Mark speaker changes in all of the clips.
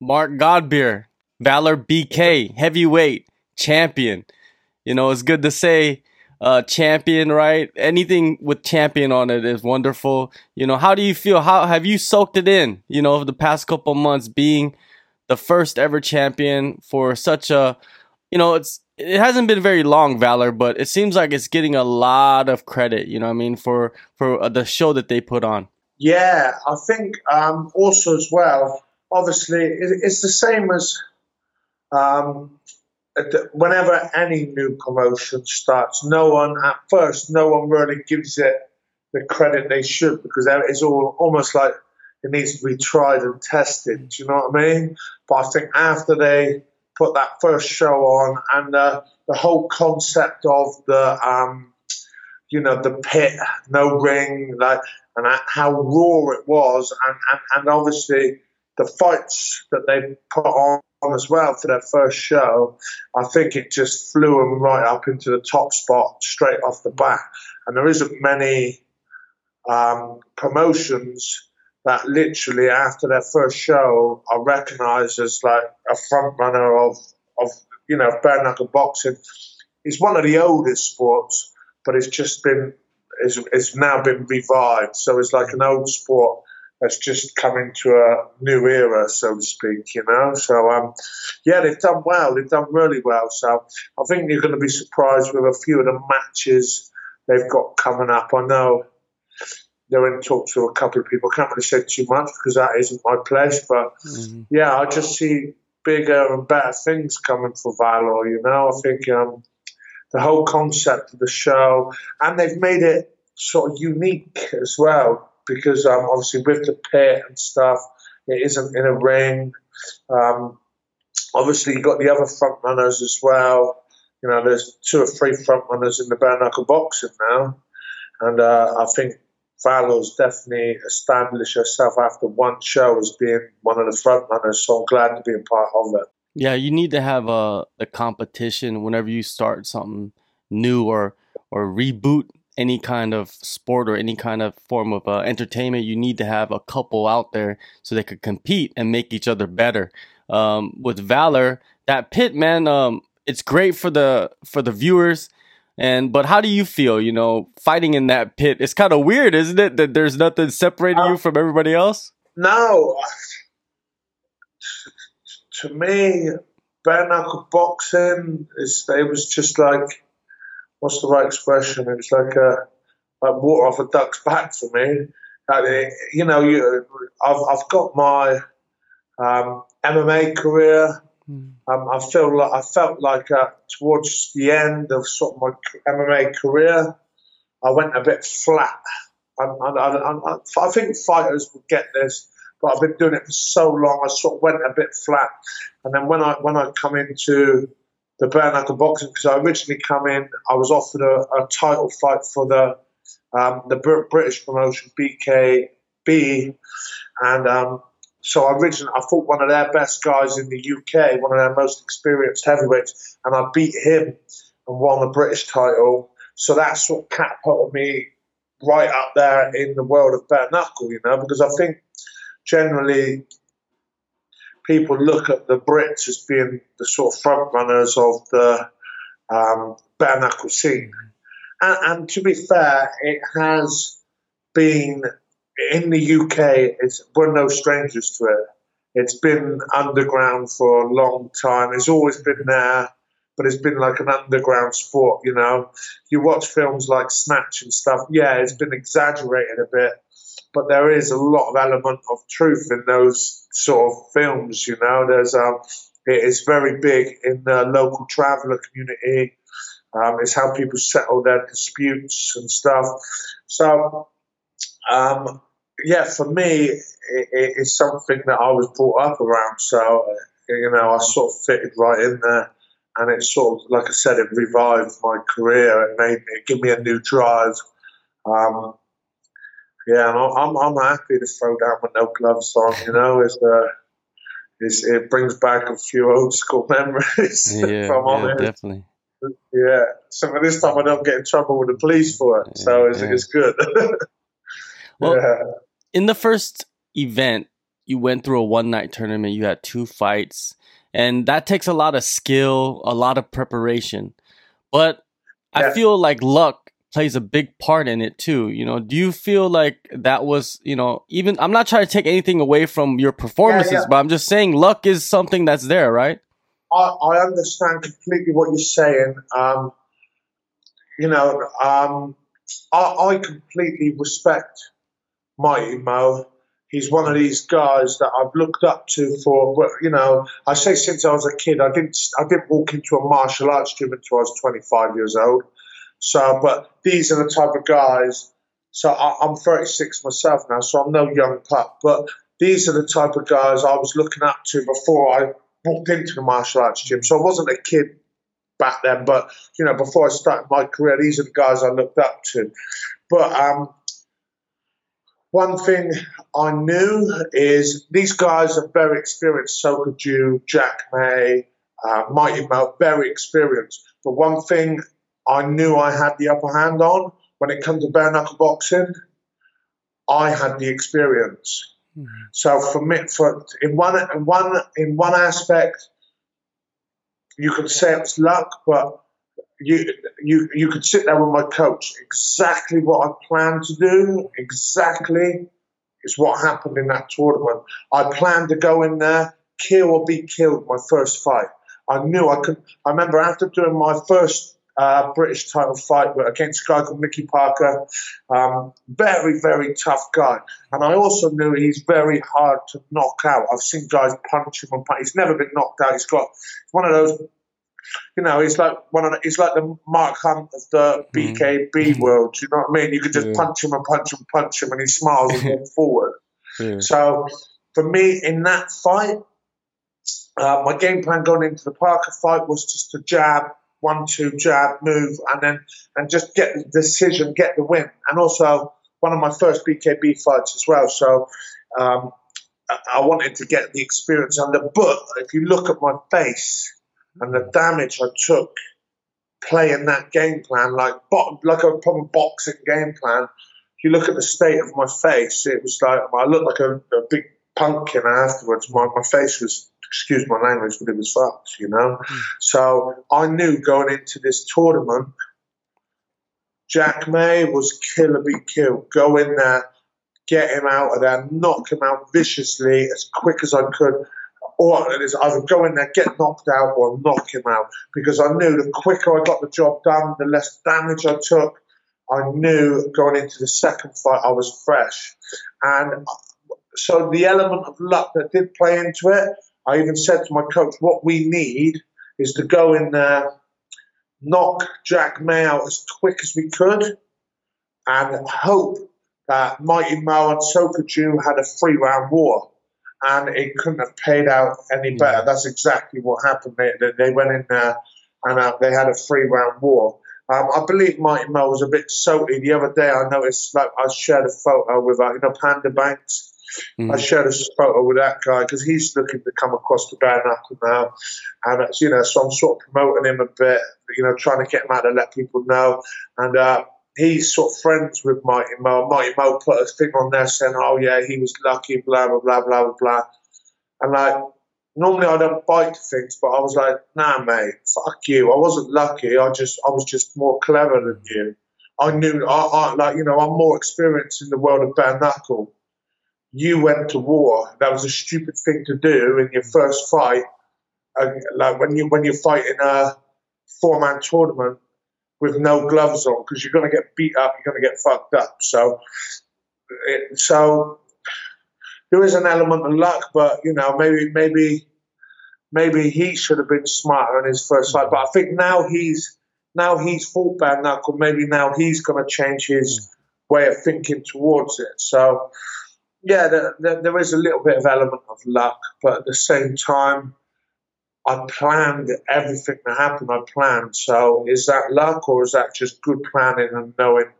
Speaker 1: Mark Godbeer, Valor BK, heavyweight champion. You know, it's good to say uh, champion, right? Anything with champion on it is wonderful. You know, how do you feel? How have you soaked it in? You know, over the past couple months, being the first ever champion for such a, you know, it's it hasn't been very long, Valor, but it seems like it's getting a lot of credit. You know, I mean, for for uh, the show that they put on.
Speaker 2: Yeah, I think um, also as well. Obviously, it's the same as um, whenever any new promotion starts, no one at first, no one really gives it the credit they should because it's all almost like it needs to be tried and tested. Do you know what I mean? But I think after they put that first show on and uh, the whole concept of the um, you know the pit, no ring, like and how raw it was, and, and, and obviously the fights that they put on as well for their first show, I think it just flew them right up into the top spot straight off the bat. And there isn't many um, promotions that literally after their first show are recognised as like a front runner of of you know bare knuckle boxing. It's one of the oldest sports, but it's just been it's, it's now been revived. So it's like an old sport that's just come into a new era, so to speak, you know. So, um, yeah, they've done well. They've done really well. So, I think you're going to be surprised with a few of the matches they've got coming up. I know they're in talks with a couple of people. I can't really say too much because that isn't my place. But mm-hmm. yeah, I just see bigger and better things coming for Valor. You know, I think um, the whole concept of the show, and they've made it sort of unique as well because um, obviously with the pit and stuff, it isn't in a ring. Um, obviously, you've got the other front runners as well. You know, there's two or three front runners in the bare knuckle boxing now, and uh, I think Valor's definitely established herself after one show as being one of the front runners. So I'm glad to be a part of it.
Speaker 1: Yeah, you need to have a, a competition whenever you start something new or or reboot any kind of sport or any kind of form of uh, entertainment, you need to have a couple out there so they could compete and make each other better. Um, with Valor, that pit, man, um, it's great for the for the viewers. And but how do you feel? You know, fighting in that pit. It's kind of weird, isn't it? That there's nothing separating uh, you from everybody else.
Speaker 2: No, to me, bare knuckle boxing is it was just like what's the right expression? It was like a like water off a duck's back for me. Like, you know, you, I've I've got my um, MMA career. Mm. Um, I feel like I felt like uh, towards the end of sort of my MMA career, I went a bit flat. I, I, I, I think fighters would get this, but I've been doing it for so long. I sort of went a bit flat, and then when I when I come into the bare knuckle boxing because I originally come in, I was offered a, a title fight for the um, the British promotion BKB, and um, so I originally I fought one of their best guys in the UK, one of their most experienced heavyweights, and I beat him and won the British title. So that's what catapulted me right up there in the world of bare knuckle, you know, because I think generally people look at the Brits as being the sort of front runners of the um, bare knuckle scene. And, and, to be fair, it has been in the UK. It's we're no strangers to it. It's been underground for a long time. It's always been there, but it's been like an underground sport. You know, you watch films like Snatch and stuff. Yeah, it's been exaggerated a bit, but there is a lot of element of truth in those sort of films. You know, there's um, it is very big in the local traveller community. Um, it's how people settle their disputes and stuff. So, um, yeah, for me, it, it's something that I was brought up around. So, you know, I sort of fitted right in there. And it sort of, like I said, it revived my career. It made me, it gave me a new drive. Um, yeah, I'm, I'm happy to throw down with no gloves on. You know, it's, uh, it's, it brings back a few old school memories.
Speaker 1: Yeah, yeah definitely.
Speaker 2: Yeah, so for this time I don't get in trouble with the police for it, yeah, so it's, yeah. it's good.
Speaker 1: well, yeah. in the first event, you went through a one night tournament, you had two fights, and that takes a lot of skill, a lot of preparation. But. I feel like luck plays a big part in it too. You know, do you feel like that was, you know, even I'm not trying to take anything away from your performances, yeah, yeah. but I'm just saying luck is something that's there, right?
Speaker 2: I, I understand completely what you're saying. Um, you know, um, I, I completely respect Mighty Mo. He's one of these guys that I've looked up to for, you know, I say since I was a kid. I didn't, I didn't walk into a martial arts gym until I was 25 years old. So, but these are the type of guys. So I, am 36 myself now, so I'm no young pup. But these are the type of guys I was looking up to before I walked into the martial arts gym. So I wasn't a kid back then, but you know, before I started my career, these are the guys I looked up to. But um, one thing I knew is these guys are very experienced. So could you, Jack May, uh, Mighty Mo, very experienced. But one thing I knew I had the upper hand on when it comes to bare knuckle boxing, I had the experience. Mm-hmm. So for me, for in one in one in one aspect, you could say it's luck, but you you you could sit there with my coach. Exactly what I planned to do, exactly is what happened in that tournament. I planned to go in there, kill or be killed my first fight. I knew I could. I remember after doing my first uh, British title fight against a guy called Mickey Parker. Um, very, very tough guy. And I also knew he's very hard to knock out. I've seen guys punch him and punch. He's never been knocked out. He's got one of those. You know, he's like one of the, he's like the Mark Hunt of the BKB mm. world. You know what I mean? You could just yeah. punch him and punch him, and punch him, and he smiles and walks forward. Yeah. So for me, in that fight, uh, my game plan going into the Parker fight was just to jab, one two jab move and then and just get the decision, get the win. And also one of my first BKB fights as well. So um, I wanted to get the experience under. But if you look at my face and the damage I took playing that game plan, like like a proper boxing game plan, if you look at the state of my face, it was like I looked like a, a big pumpkin afterwards. My, my face was excuse my language, but it was fucked, you know. Mm. So I knew going into this tournament, Jack May was kill or be killed. Go in there, get him out of there, knock him out viciously as quick as I could. Or it is either go in there, get knocked out, or knock him out. Because I knew the quicker I got the job done, the less damage I took. I knew going into the second fight I was fresh. And so the element of luck that did play into it I even said to my coach, what we need is to go in there, knock Jack May out as quick as we could, and hope that Mighty Mo and Sokoudjou had a three round war. And it couldn't have paid out any better. That's exactly what happened. They, they went in there and uh, they had a three round war. Um, I believe Mighty Mo was a bit salty. The other day I noticed, like, I shared a photo with, uh, you know, Panda Banks Mm. I shared a photo with that guy because he's looking to come across the bare knuckle now, and it's, you know, so I'm sort of promoting him a bit, you know, trying to get him out to let people know, and uh, he's sort of friends with Mighty Mo. Mighty Mo put a thing on there saying, "Oh yeah, he was lucky," blah blah blah blah blah blah, and like. Normally I don't bite things, but I was like, "Nah, mate, fuck you. I wasn't lucky. I just, I was just more clever than you. I knew, I, I like, you know, I'm more experienced in the world of bare knuckle you went to war. That was a stupid thing to do in your first fight. Uh, like when you when you're fighting a four man tournament with no gloves on, because you're going to get beat up, you're going to get fucked up. So, it, so there is an element of luck, but you know maybe maybe maybe he should have been smarter in his first fight. But I think now he's now he's fought bare knuckle. Maybe now he's going to change his way of thinking towards it. So yeah, there, there, there is a little bit of element of luck, but at the same time, I planned everything that happened. I planned. So is that luck or is that just good planning and knowing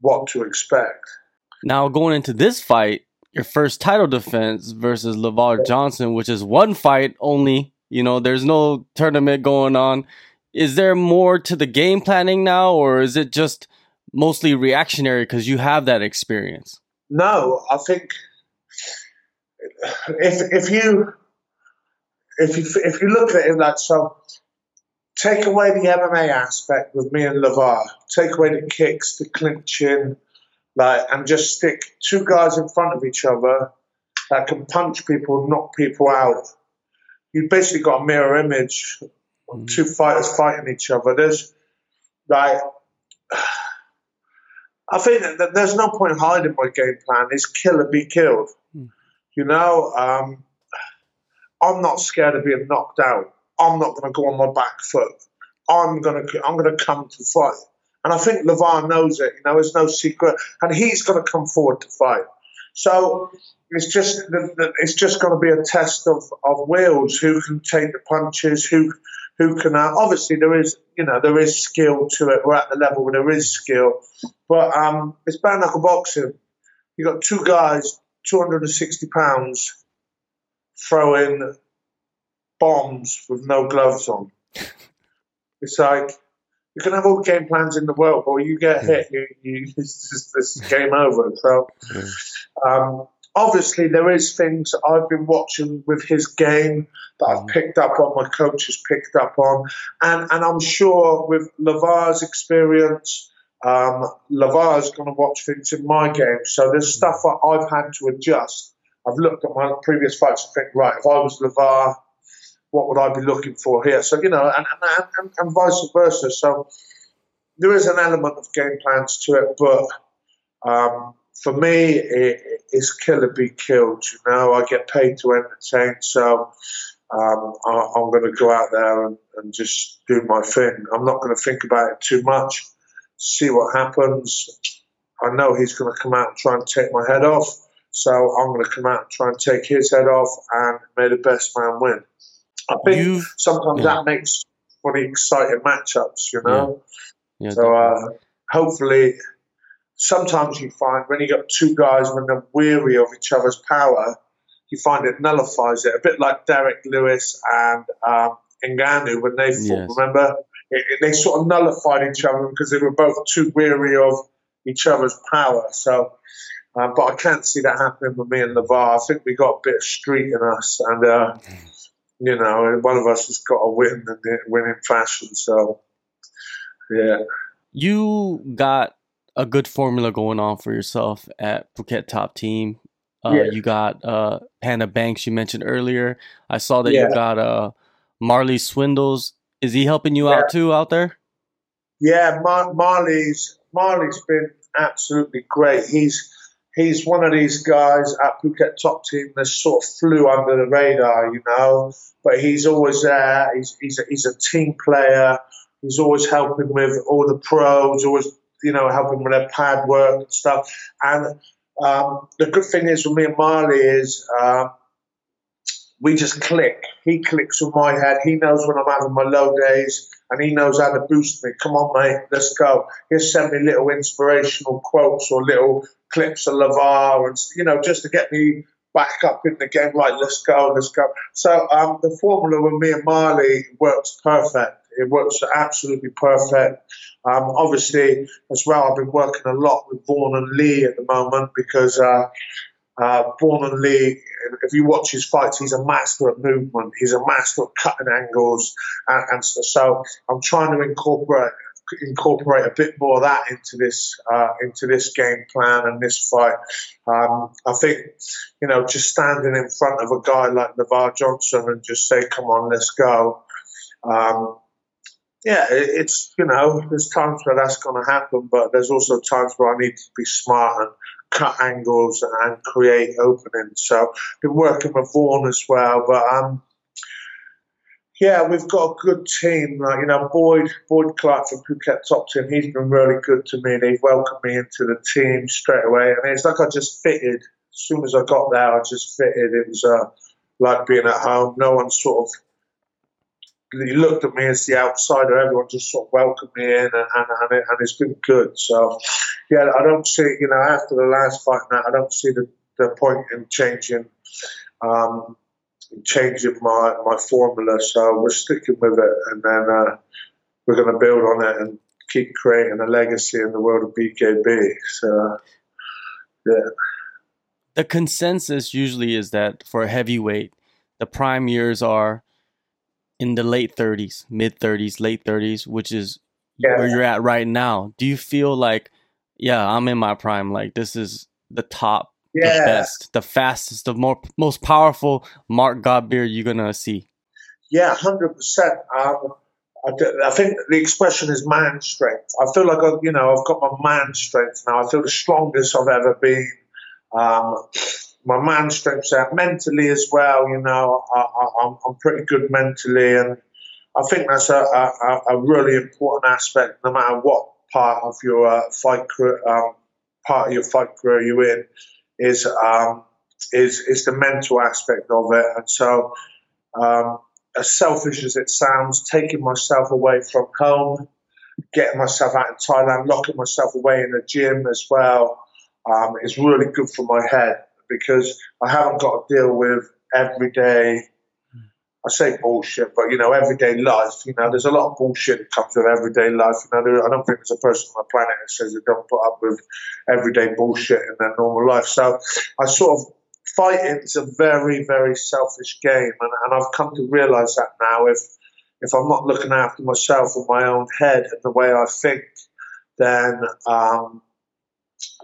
Speaker 2: what to expect?
Speaker 1: Now going into this fight, your first title defense versus Lavar Johnson, which is one fight only. You know, there's no tournament going on. Is there more to the game planning now, or is it just mostly reactionary because you have that experience?
Speaker 2: No, I think if if you if you if you look at it like so, take away the MMA aspect with me and Lavar, take away the kicks, the clinching, like, and just stick two guys in front of each other that can punch people, knock people out. You've basically got a mirror image of mm. two fighters fighting each other. There's like. I think that there's no point hiding my game plan. It's kill or be killed. Mm. You know, um, I'm not scared of being knocked out. I'm not going to go on my back foot. I'm going to I'm going to come to fight. And I think Lavar knows it. You know, it's no secret, and he's going to come forward to fight. So it's just it's just going to be a test of of wills. Who can take the punches? Who who can? Uh, obviously, there is you know there is skill to it. We're at the level where there is skill, but um, it's bare knuckle boxing. You got two guys, 260 pounds, throwing bombs with no gloves on. It's like you can have all game plans in the world, but when you get hit, you, you it's just this game over. So, um, obviously, there is things I've been watching with his game that I've picked up on, my coach has picked up on, and and I'm sure with Lavar's experience. Um, Lavar's going to watch things in my game, so there's stuff that I've had to adjust I've looked at my previous fights and think, right, if I was Lavar, what would I be looking for here? So, you know, and, and, and, and vice versa. So there is an element of game plans to it, but um, for me, it, it's kill or be killed. You know, I get paid to entertain, so um, I, am going to go out there and, and, just do my thing. I'm not going to think about it too much. See what happens. I know he's going to come out and try and take my head off. So I'm going to come out and try and take his head off and may the best man win. I think You've, sometimes yeah. that makes funny, exciting matchups, you know. Yeah. Yeah, so uh, hopefully, sometimes you find when you got two guys when they're weary of each other's power, you find it nullifies it. A bit like Derrick Lewis and um, Ngannou when they fought. Yes. Remember, it, it, they sort of nullified each other because they were both too weary of each other's power. So um, but I can't see that happening with me and Lavar. I think we got a bit of street in us, and uh, you know, one of us has got to win in fashion. So, yeah.
Speaker 1: You got a good formula going on for yourself at Phuket Top Team. Uh, yeah. You got uh, Panda Banks you mentioned earlier. I saw that yeah. you got uh, Marley Swindles. Is he helping you yeah. out too out there?
Speaker 2: Yeah, Mar- Marley's Marley's been absolutely great. He's he's one of these guys at Phuket top team that sort of flew under the radar, you know. But he's always there. He's he's a, he's a team player. He's always helping with all the pros. Always you know helping with their pad work and stuff. And um, the good thing is with me and Marley is. Uh, we just click. He clicks with my head. He knows when I'm having my low days and he knows how to boost me. Come on, mate, let's go. He'll send me little inspirational quotes or little clips of Lavar and, you know, just to get me back up in the game. Like, let's go, let's go. So um, the formula with me and Marley works perfect. It works absolutely perfect. Um, obviously, as well, I've been working a lot with Vaughan and Lee at the moment because uh, uh, Vaughan and Lee, if you watch his fights, he's a master at movement. He's a master at cutting angles, and, and so, I'm trying to incorporate incorporate a bit more of that into this uh, into this game plan and this fight. Um, I think you know just standing in front of a guy like Lavar Johnson and just say, "Come on, let's go." Um, yeah, it's you know there's times where that's going to happen, but there's also times where I need to be smart and cut angles and create openings. So been working with Vaughan as well, but um, yeah, we've got a good team. Like you know, Boyd Boyd Clark from Phuket Top Team, he's been really good to me. They've welcomed me into the team straight away, and it's like I just fitted. As soon as I got there, I just fitted. It was uh, like being at home. No one sort of he looked at me as the outsider. Everyone just sort of welcomed me in, and, and, and, it, and it's been good. So, yeah, I don't see, you know, after the last fight, now I don't see the, the point in changing, um, changing my, my formula. So we're sticking with it, and then uh, we're going to build on it and keep creating a legacy in the world of BKB. So, yeah.
Speaker 1: the consensus usually is that for heavyweight, the prime years are in the late 30s, mid 30s, late 30s, which is yeah. where you're at right now. Do you feel like, yeah, I'm in my prime? Like this is the top, yeah. the best, the fastest, the more most powerful Mark Godbeer you're gonna see.
Speaker 2: Yeah, hundred um, percent. I think the expression is man strength. I feel like I, you know I've got my man strength now. I feel the strongest I've ever been. Um, my man strength's out mentally as well. You know, I, am pretty good mentally, and I think that's a, a, a, really important aspect. No matter what part of your uh, fight career, um, part of your fight career you're in, is um, is is the mental aspect of it. And so, um, as selfish as it sounds, taking myself away from home, getting myself out in Thailand, locking myself away in a gym as well, um, is really good for my head because I haven't got to deal with everyday. I say bullshit, but you know, everyday life. You know, there's a lot of bullshit that comes with everyday life. You know, I don't think there's a person on the planet that says they don't put up with everyday bullshit in their normal life. So I sort of fighting is a very, very selfish game, and, and I've come to realise that now. If if I'm not looking after myself and my own head and the way I think, then um,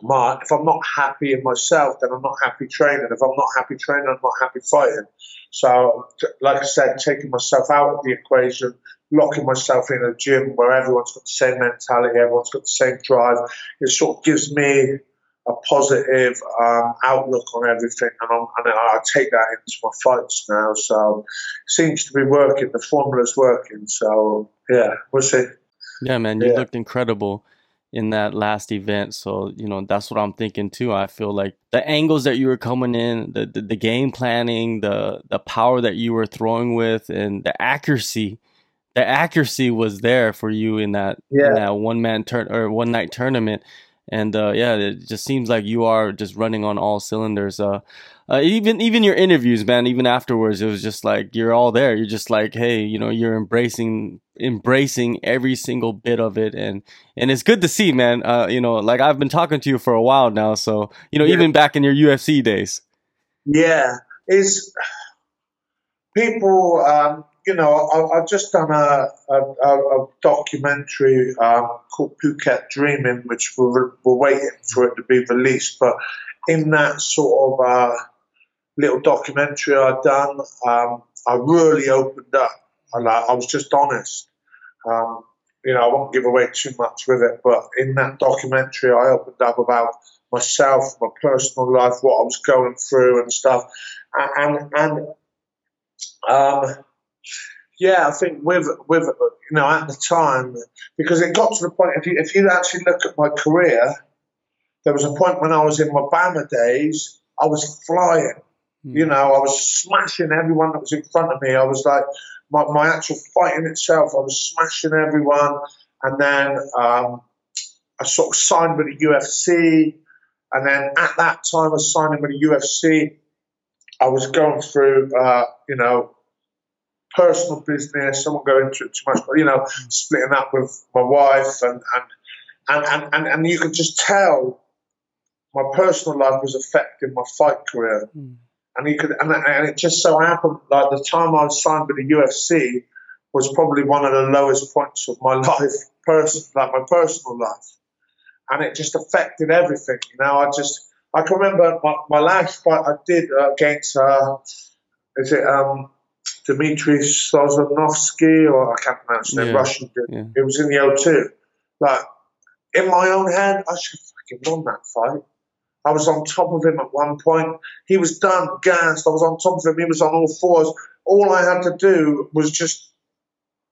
Speaker 2: my, if I'm not happy in myself, then I'm not happy training. If I'm not happy training, I'm not happy fighting. So, like I said, taking myself out of the equation, locking myself in a gym where everyone's got the same mentality, everyone's got the same drive, it sort of gives me a positive um, outlook on everything, and, I'm, and I take that into my fights now. So, it seems to be working. The formula's working. So, yeah, we'll see.
Speaker 1: Yeah, man, you yeah. looked incredible in that last event. So, you know, that's what I'm thinking too. I feel like the angles that you were coming in, the, the, the game planning, the the power that you were throwing with and the accuracy, the accuracy was there for you in that yeah. in that one man turn or one night tournament. And uh, yeah, it just seems like you are just running on all cylinders. Uh, uh, even even your interviews, man. Even afterwards, it was just like you're all there. You're just like, hey, you know, you're embracing embracing every single bit of it, and and it's good to see, man. Uh, you know, like I've been talking to you for a while now, so you know, yeah. even back in your UFC days.
Speaker 2: Yeah, is people. Um, you know, I, have just done a, a, a documentary um, called Phuket Dreaming, which we're, we're waiting for it to be released. But in that sort of uh, little documentary i've done, um, I really opened up. And I, I was just honest. Um, you know, I won't give away too much with it, but in that documentary, I opened up about myself, my personal life, what I was going through and stuff. And, and, um, yeah, I think with with you know at the time because it got to the point if you if you actually look at my career, there was a point when I was in my BAMMA days, I was flying. Mm. You know, I was smashing everyone that was in front of me. I was like, my, my actual fighting itself, I was smashing everyone. And then um, I sort of signed with the UFC. And then at that time, I signing with the UFC. I was going through, uh, you know, personal business. I won't go into it too much, but you know, splitting up with my wife, and and and and, and you could just tell my personal life was affecting my fight career. Mm. And you could, and, and it just so happened, like the time I was signed with the UFC was probably one of the lowest points of my life, person, like my personal life, and it just affected everything. You know, I just, I can remember my, my last fight I did uh, against, uh, is it um, Dmitry Sosnovskiy, or I can't pronounce the yeah. Russian dude. Yeah. It was in the O2. Like, in my own head, I should have fucking won that fight. I was on top of him at one point. He was done, gassed. I was on top of him. He was on all fours. All I had to do was just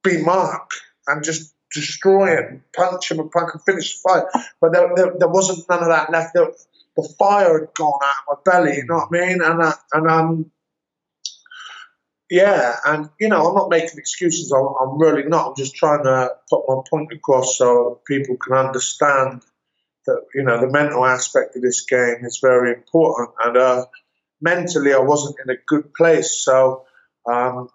Speaker 2: be Mark and just destroy him, punch him, and punch and finish the fight. But there, there, there wasn't none of that left. The, the fire had gone out of my belly. You know what I mean? And uh, and um, yeah, and you know, I'm not making excuses. I'm, I'm really not. I'm just trying to put my point across so people can understand that you know the mental aspect of this game is very important. And uh, mentally, I wasn't in a good place, so um,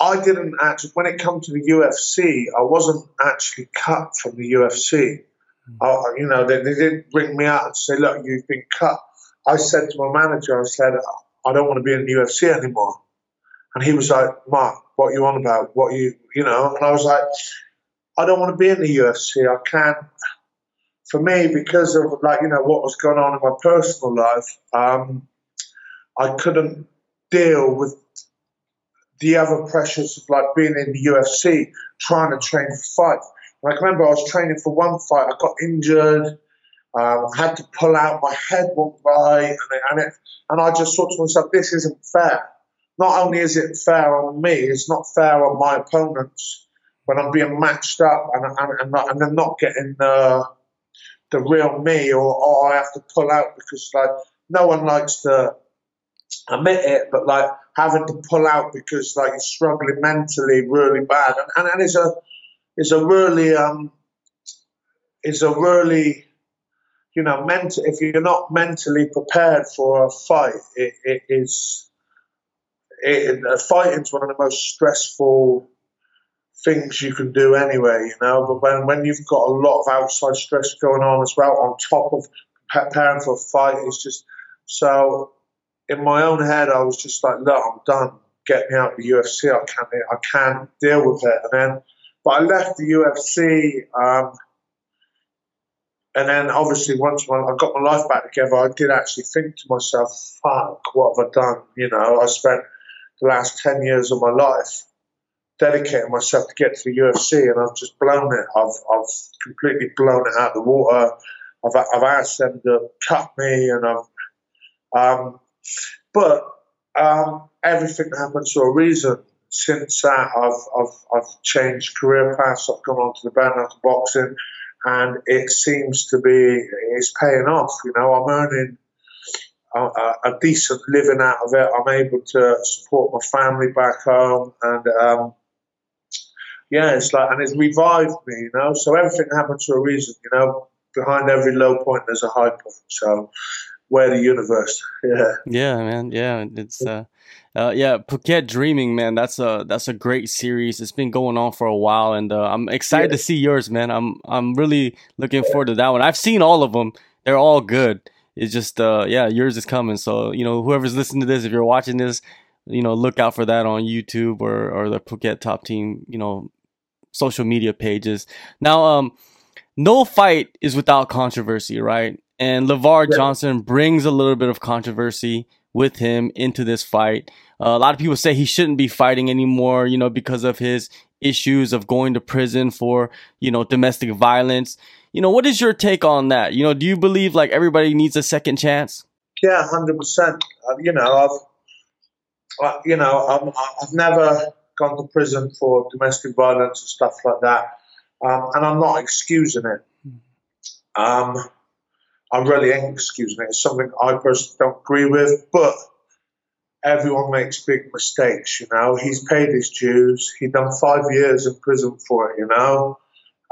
Speaker 2: I didn't actually. When it came to the UFC, I wasn't actually cut from the UFC. Mm. I, you know, they, they, didn't bring me out and say, "Look, you've been cut." I said to my manager, I said, I don't want to be in the UFC anymore. And he was like, Mark, what are you on about? What you, you know? And I was like, I don't want to be in the UFC. I can't. For me, because of like you know what was going on in my personal life, um, I couldn't deal with the other pressures of like being in the UFC, trying to train for fight. And I remember I was training for one fight, I got injured, um, had to pull out, my head went by, and, it, and, it, and I just thought to myself, this isn't fair. Not only is it fair on me, it's not fair on my opponents when I'm being matched up and, and, and, not, and they're not getting the, the real me, or, I have to pull out because like no one likes to admit it, but like having to pull out because like you're struggling mentally really bad, and and, and it's a it's a really um it's a really you know mental if you're not mentally prepared for a fight, it, it is it, fighting's one of the most stressful things you can do anyway, you know. But when when you've got a lot of outside stress going on as well, on top of preparing for a fight, it's just so in my own head, I was just like, look, I'm done. Get me out of the UFC. I can't, I can't deal with it. And then, but I left the UFC. Um, and then obviously once I got my life back together, I did actually think to myself, fuck, what have I done? You know, I spent the last 10 years of my life dedicating myself to get to the UFC and I've just blown it. I've, I've completely blown it out of the water. I've, I've asked them to cut me and I've, um, but um, everything happens for a reason. Since that, I've, I've, I've changed career paths. I've gone on to the bare knuckle boxing, and it seems to be it's paying off. You know, I'm earning a, a, decent living out of it. I'm able to support my family back home, and um, yeah, it's like and it's revived me. You know, so everything happens for a reason. You know, behind every low point there's a high point. So where the universe. Yeah.
Speaker 1: Yeah, man. Yeah, it's uh, uh, yeah, Phuket Dreaming, man. That's a that's a great series. It's been going on for a while, and uh, I'm excited yeah. to see yours, man. I'm I'm really looking forward to that one. I've seen all of them. They're all good. It's just uh, yeah, yours is coming. So you know, whoever's listening to this, if you're watching this, you know, look out for that on YouTube or or the Phuket Top Team, you know, social media pages. Now, um, no fight is without controversy, right? And Lavar yeah. Johnson brings a little bit of controversy with him into this fight. Uh, a lot of people say he shouldn't be fighting anymore, you know, because of his issues of going to prison for, you know, domestic violence. You know, what is your take on that? You know, do you believe like everybody needs a second chance?
Speaker 2: Yeah, hundred percent. Uh, you know, I've, uh, you know, I'm, I've never gone to prison for domestic violence and stuff like that, um, and I'm not excusing it. Um, I really ain't excusing it. It's something I personally don't agree with, but everyone makes big mistakes, you know. He's paid his dues. He done five years in prison for it, you know.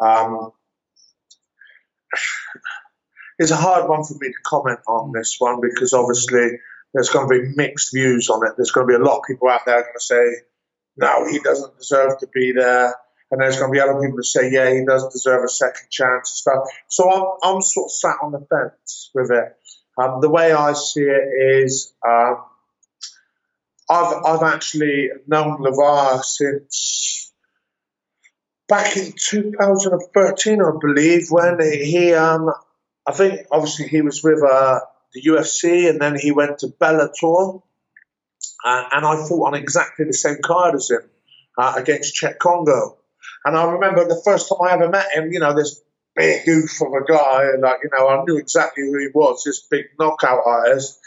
Speaker 2: Um, it's a hard one for me to comment on this one because obviously there's going to be mixed views on it. There's going to be a lot of people out there going to say, no, he doesn't deserve to be there and there's going to be other people that say, yeah, he does deserve a second chance and stuff. So I'm, I'm sort of sat on the fence with it. Um, the way I see it is, um, I've I've actually known Lavar since back in 2013, I believe, when he, um, I think obviously he was with uh, the UFC and then he went to Bellator, uh, and I fought on exactly the same card as him uh, against Cheick Kongo. And I remember the first time I ever met him, you know, this big goof of a guy, like, you know, I knew exactly who he was, this big knockout artist.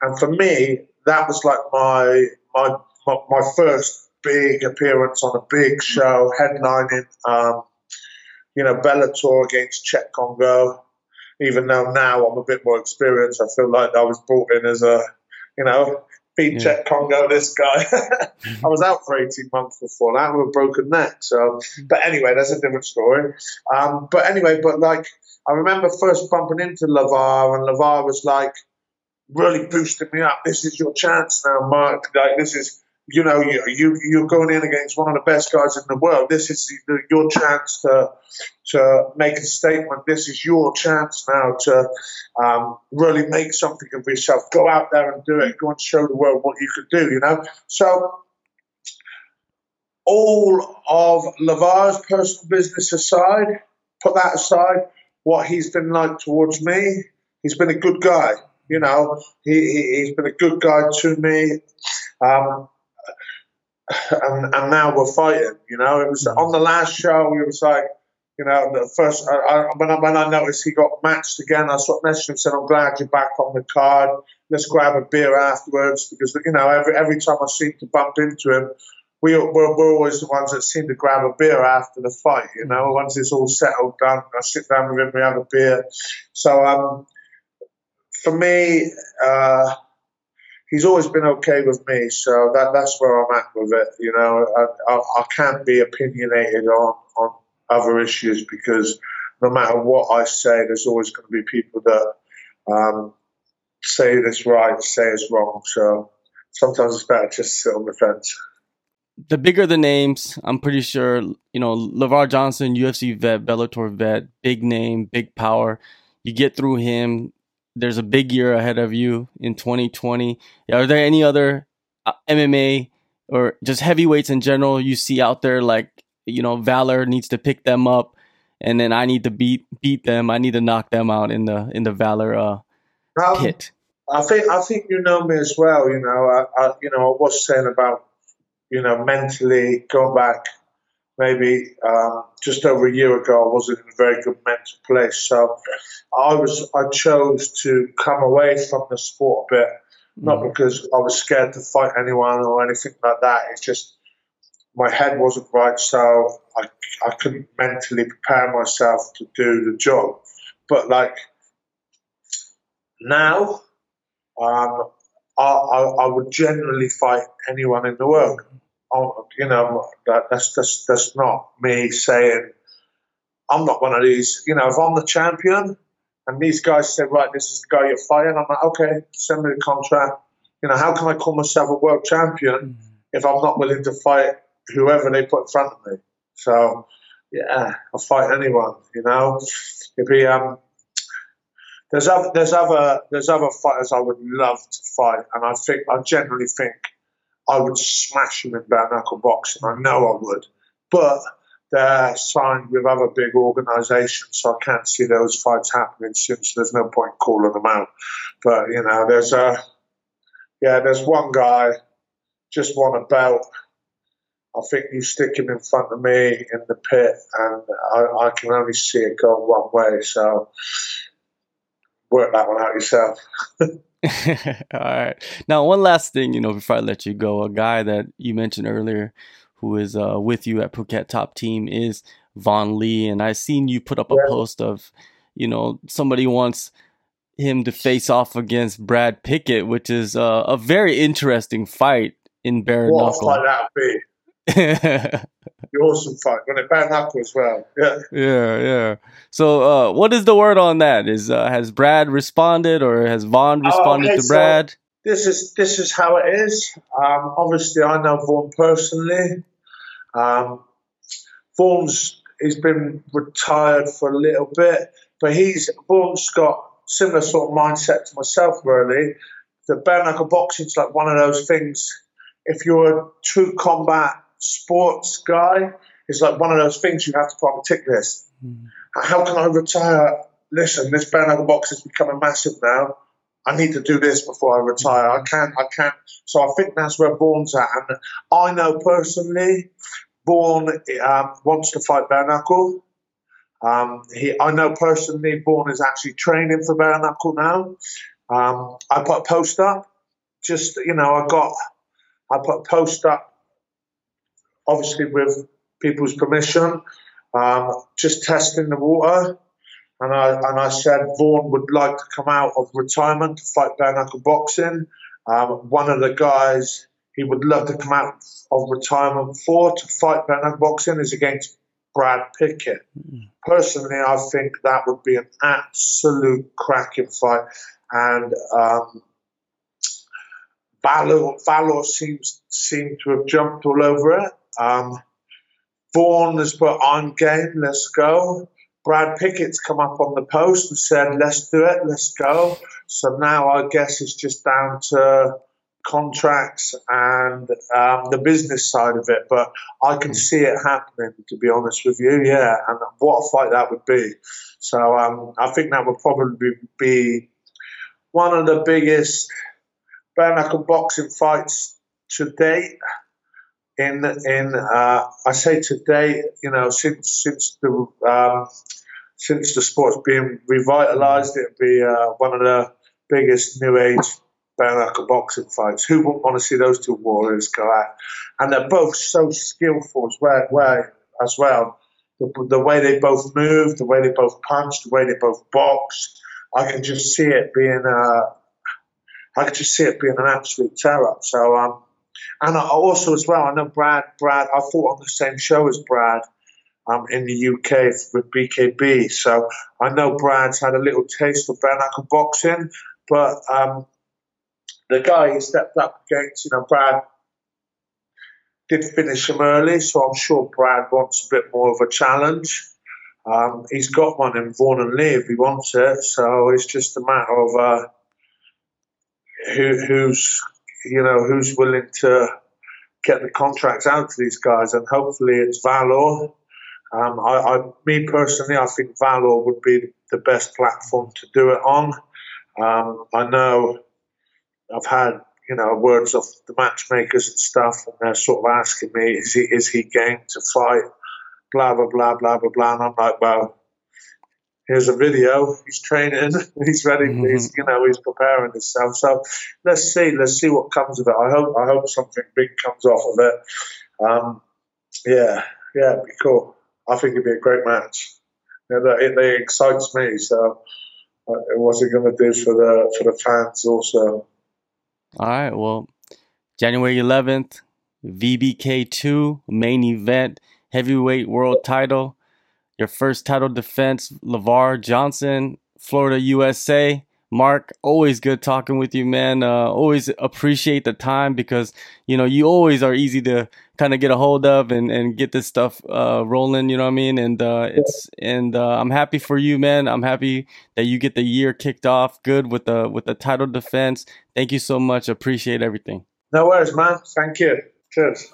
Speaker 2: And for me, that was like my my my, my first big appearance on a big show, headlining, um, you know, Bellator against Cheick Kongo. Even though now I'm a bit more experienced, I feel like I was brought in as a, you know, Beat yeah. Cheick Kongo, this guy. I was out for 18 months before that with a broken neck. So, but anyway, that's a different story. Um, but anyway, but like, I remember first bumping into Lavar, and Lavar was like, really boosting me up. This is your chance now, Mark. Like, this is you know, you, you you're going in against one of the best guys in the world. This is your chance to to make a statement. This is your chance now to um, really make something of yourself. Go out there and do it. Go and show the world what you could do. You know, so. All of Lavar's personal business aside, put that aside, what he's been like towards me, he's been a good guy. You know, he, he, has been a good guy to me. Um, and, and now we're fighting. You know, it was on the last show. It was like, you know, the first I, when, I, when I noticed he got matched again, I sort of messaged him said, "I'm glad you're back on the card. Let's grab a beer afterwards." Because you know, every every time I seem to bump into him, we we're, we're always the ones that seem to grab a beer after the fight. You know, once it's all settled down, I sit down with him, we have a beer. So um, for me. Uh, he's always been okay with me, so that that's where I'm at with it. You know, I, I, I can't be opinionated on on other issues because no matter what I say, there's always going to be people that um, say this right, say it's wrong. So sometimes it's better just sit on the fence.
Speaker 1: The bigger the names, I'm pretty sure, you know, Lavar Johnson, UFC vet, Bellator vet, big name, big power. You get through him, there's a big year ahead of you in 2020. Are there any other uh, MMA or just heavyweights in general you see out there like you know Valor needs to pick them up and then I need to beat beat them. I need to knock them out in the in the Valor uh, um, pit.
Speaker 2: I think I think you know me as well. You know, I, I you know I was saying about you know mentally going back maybe um, just over a year ago, I wasn't in a very good mental place. So I was I chose to come away from the sport a bit, not mm. because I was scared to fight anyone or anything like that. It's just my head wasn't right, so I, I couldn't mentally prepare myself to do the job. But like now, um, I, I, I would generally fight anyone in the world you know, that, that's that's that's not me saying I'm not one of these. You know, if I'm the champion and these guys say, right, this is the guy you're fighting, I'm like, okay, send me the contract. You know, how can I call myself a world champion mm-hmm. if I'm not willing to fight whoever they put in front of me? So, yeah, I'll fight anyone. You know, it'd be um. There's other, there's other, there's other fighters I would love to fight, and I think I generally think I would smash him in bare knuckle boxing. I know I would. But they're signed with other big organisations, so I can't see those fights happening soon, so there's no point calling them out. But, you know, there's a, yeah, there's one guy just won a belt. I think you stick him in front of me in the pit, and I, I can only see it go one way. So work that one out yourself.
Speaker 1: All right. Now, one last thing, you know, before I let you go, a guy that you mentioned earlier who is uh, with you at Phuket Top Team is Vaughan Lee. And I seen you put up a yeah. post of, you know, somebody wants him to face off against Brad Pickett, which is uh, a very interesting fight in bare
Speaker 2: what knuckle. Fight that? the awesome fight when it bare knuckle as well. Yeah.
Speaker 1: Yeah, yeah. So, uh, what is the word on that? Is uh, has Brad responded or has Vaughan oh, responded oh, okay, to Brad? So
Speaker 2: this is this is how it is. Um, obviously, I know Vaughan personally. Um, Vaughan's he's been retired for a little bit, but he's Vaughan's got similar sort of mindset to myself. Really, the bare knuckle boxing is like one of those things. If you're a true combat sports guy, it's like one of those things you have to put on a tick list. Mm. How can I retire? Listen, this bare knuckle box is becoming massive now. I need to do this before I retire. I can't. I can't. So I think that's where Vaughan's at. And I know personally, Vaughan um, wants to fight bare knuckle. Um, he, I know personally, Vaughan is actually training for bare knuckle now. Um, I put a post up. Just you know, I got. I put a post up obviously with people's permission, um, just testing the water. And I, and I said Vaughan would like to come out of retirement to fight bare knuckle boxing. Um, one of the guys he would love to come out of retirement for to fight bare knuckle boxing is against Brad Pickett. Mm. Personally, I think that would be an absolute cracking fight. And um, Valor, Valor seems seem to have jumped all over it. Um, Vaughan has put on game, let's go. Brad Pickett's come up on the post and said, let's do it, let's go. So now I guess it's just down to contracts and um, the business side of it. But I can see it happening, to be honest with you. Yeah, and what a fight that would be. So um, I think that would probably be one of the biggest bare knuckle boxing fights to date. In in uh, I say today, you know, since since the um, since the sport's been revitalised, it'd be uh, one of the biggest new age bare knuckle boxing fights. Who wouldn't want to see those two warriors go out? And they're both so skillful as well. as well. The, the, way they both move, the way they both punch, the way they both box, I can just see it being a, uh, can just see it being an absolute terror. So, um, and I also as well, I know Brad. Brad, I fought on the same show as Brad. Um, in the UK with BKB. So I know Brad's had a little taste of bare knuckle boxing, but um, the guy he stepped up against, you know, Brad did finish him early, so I'm sure Brad wants a bit more of a challenge. Um, he's got one in Vaughan and Lee if he wants it, so it's just a matter of uh, who, who's you know who's willing to get the contracts out to these guys, and hopefully it's Valor. Um, I, I, me personally, I think Valor would be the best platform to do it on. Um, I know I've had you know words of the matchmakers and stuff, and they're sort of asking me, is he is he game to fight? Blah blah blah blah blah blah. And I'm like, well, here's a video. He's training. He's ready. Mm-hmm. He's you know he's preparing himself. So let's see. Let's see what comes of it. I hope I hope something big comes off of it. Um, yeah, yeah, it'd be cool. I think it'd be a great match. You know, it, it excites me. So uh, what's it going to do for the for the fans also?
Speaker 1: All right. Well, January 11th, VBK2 main event, heavyweight world title. Your first title defense, Lavar Johnson, Florida, USA. Mark, always good talking with you, man. Uh, always appreciate the time because you know you always are easy to kind of get a hold of and, and get this stuff uh, rolling. You know what I mean? And uh, it's and uh, I'm happy for you, man. I'm happy that you get the year kicked off good with the with the title defense. Thank you so much. Appreciate everything.
Speaker 2: No worries, man. Thank you. Cheers.